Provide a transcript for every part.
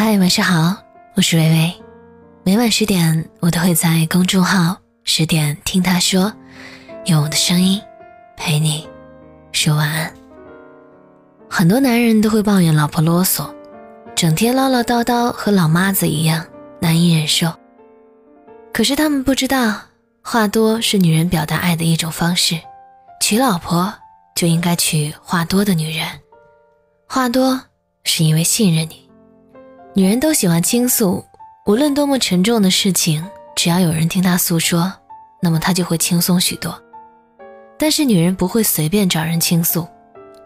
嗨，晚上好，我是微微。每晚十点，我都会在公众号“十点听他说”，用我的声音陪你说晚安。很多男人都会抱怨老婆啰嗦，整天唠唠叨叨，和老妈子一样难以忍受。可是他们不知道，话多是女人表达爱的一种方式。娶老婆就应该娶话多的女人，话多是因为信任你。女人都喜欢倾诉，无论多么沉重的事情，只要有人听她诉说，那么她就会轻松许多。但是女人不会随便找人倾诉，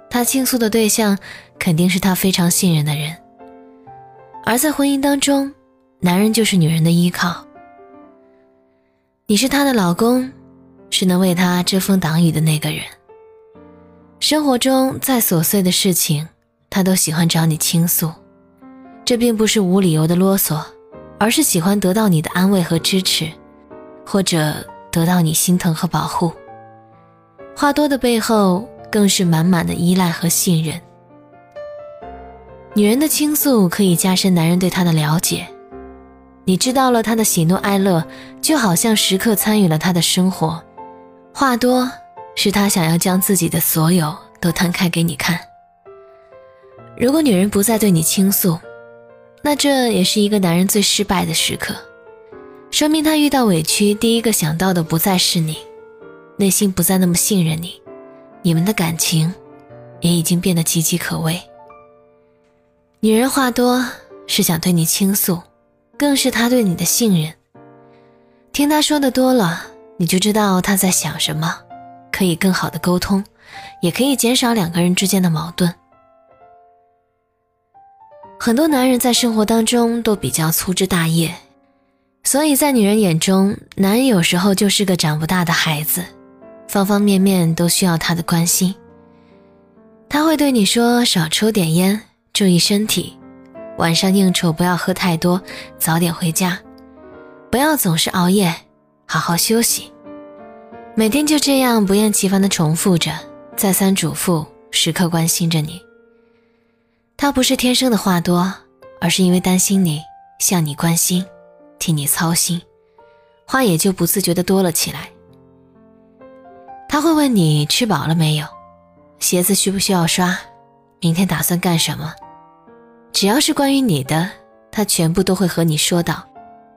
她倾诉的对象肯定是她非常信任的人。而在婚姻当中，男人就是女人的依靠。你是她的老公，是能为她遮风挡雨的那个人。生活中再琐碎的事情，她都喜欢找你倾诉。这并不是无理由的啰嗦，而是喜欢得到你的安慰和支持，或者得到你心疼和保护。话多的背后，更是满满的依赖和信任。女人的倾诉可以加深男人对她的了解，你知道了她的喜怒哀乐，就好像时刻参与了她的生活。话多，是他想要将自己的所有都摊开给你看。如果女人不再对你倾诉，那这也是一个男人最失败的时刻，说明他遇到委屈，第一个想到的不再是你，内心不再那么信任你，你们的感情也已经变得岌岌可危。女人话多是想对你倾诉，更是她对你的信任。听她说的多了，你就知道她在想什么，可以更好的沟通，也可以减少两个人之间的矛盾。很多男人在生活当中都比较粗枝大叶，所以在女人眼中，男人有时候就是个长不大的孩子，方方面面都需要他的关心。他会对你说：“少抽点烟，注意身体；晚上应酬不要喝太多，早点回家；不要总是熬夜，好好休息。”每天就这样不厌其烦地重复着，再三嘱咐，时刻关心着你。他不是天生的话多，而是因为担心你，向你关心，替你操心，话也就不自觉的多了起来。他会问你吃饱了没有，鞋子需不需要刷，明天打算干什么？只要是关于你的，他全部都会和你说到，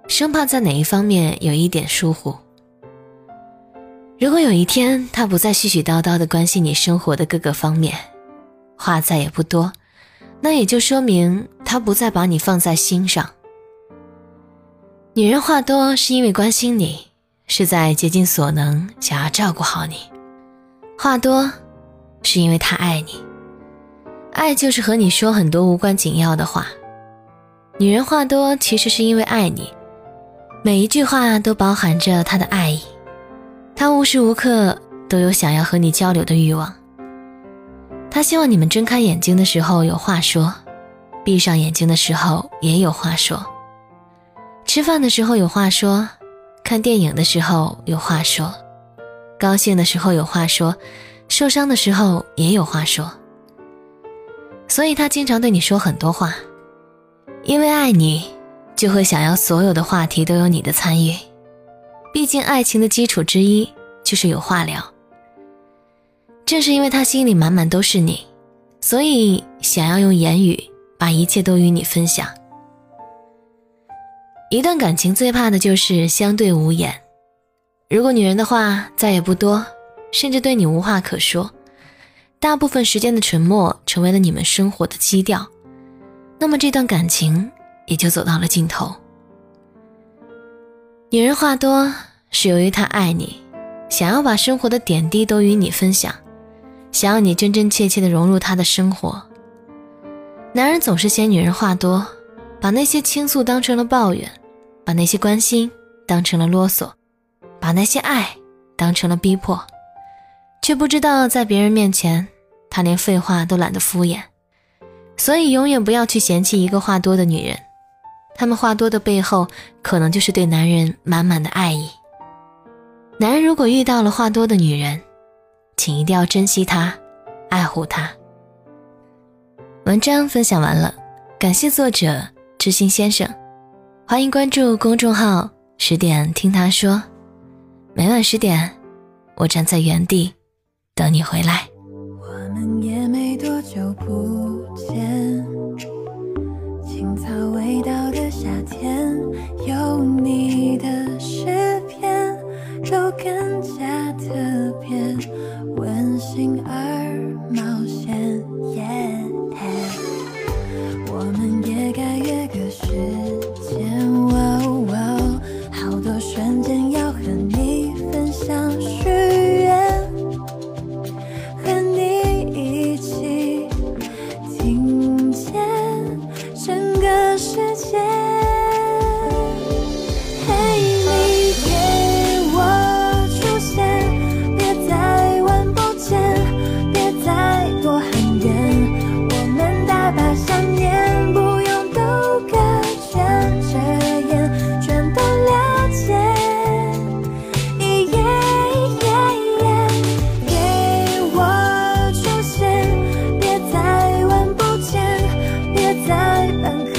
生怕在哪一方面有一点疏忽。如果有一天他不再絮絮叨叨的关心你生活的各个方面，话再也不多。那也就说明他不再把你放在心上。女人话多是因为关心你，是在竭尽所能想要照顾好你；话多是因为他爱你，爱就是和你说很多无关紧要的话。女人话多其实是因为爱你，每一句话都包含着她的爱意，她无时无刻都有想要和你交流的欲望。他希望你们睁开眼睛的时候有话说，闭上眼睛的时候也有话说。吃饭的时候有话说，看电影的时候有话说，高兴的时候有话说，受伤的时候也有话说。所以他经常对你说很多话，因为爱你，就会想要所有的话题都有你的参与。毕竟爱情的基础之一就是有话聊。正是因为他心里满满都是你，所以想要用言语把一切都与你分享。一段感情最怕的就是相对无言。如果女人的话再也不多，甚至对你无话可说，大部分时间的沉默成为了你们生活的基调，那么这段感情也就走到了尽头。女人话多是由于她爱你，想要把生活的点滴都与你分享。想要你真真切切的融入他的生活。男人总是嫌女人话多，把那些倾诉当成了抱怨，把那些关心当成了啰嗦，把那些爱当成了逼迫，却不知道在别人面前，他连废话都懒得敷衍。所以永远不要去嫌弃一个话多的女人，她们话多的背后，可能就是对男人满满的爱意。男人如果遇到了话多的女人，请一定要珍惜他，爱护他。文章分享完了，感谢作者知心先生。欢迎关注公众号“十点听他说”，每晚十点，我站在原地等你回来。我们也没多久不见，青草味道的夏天，有你的诗篇，都更加，I. 半刻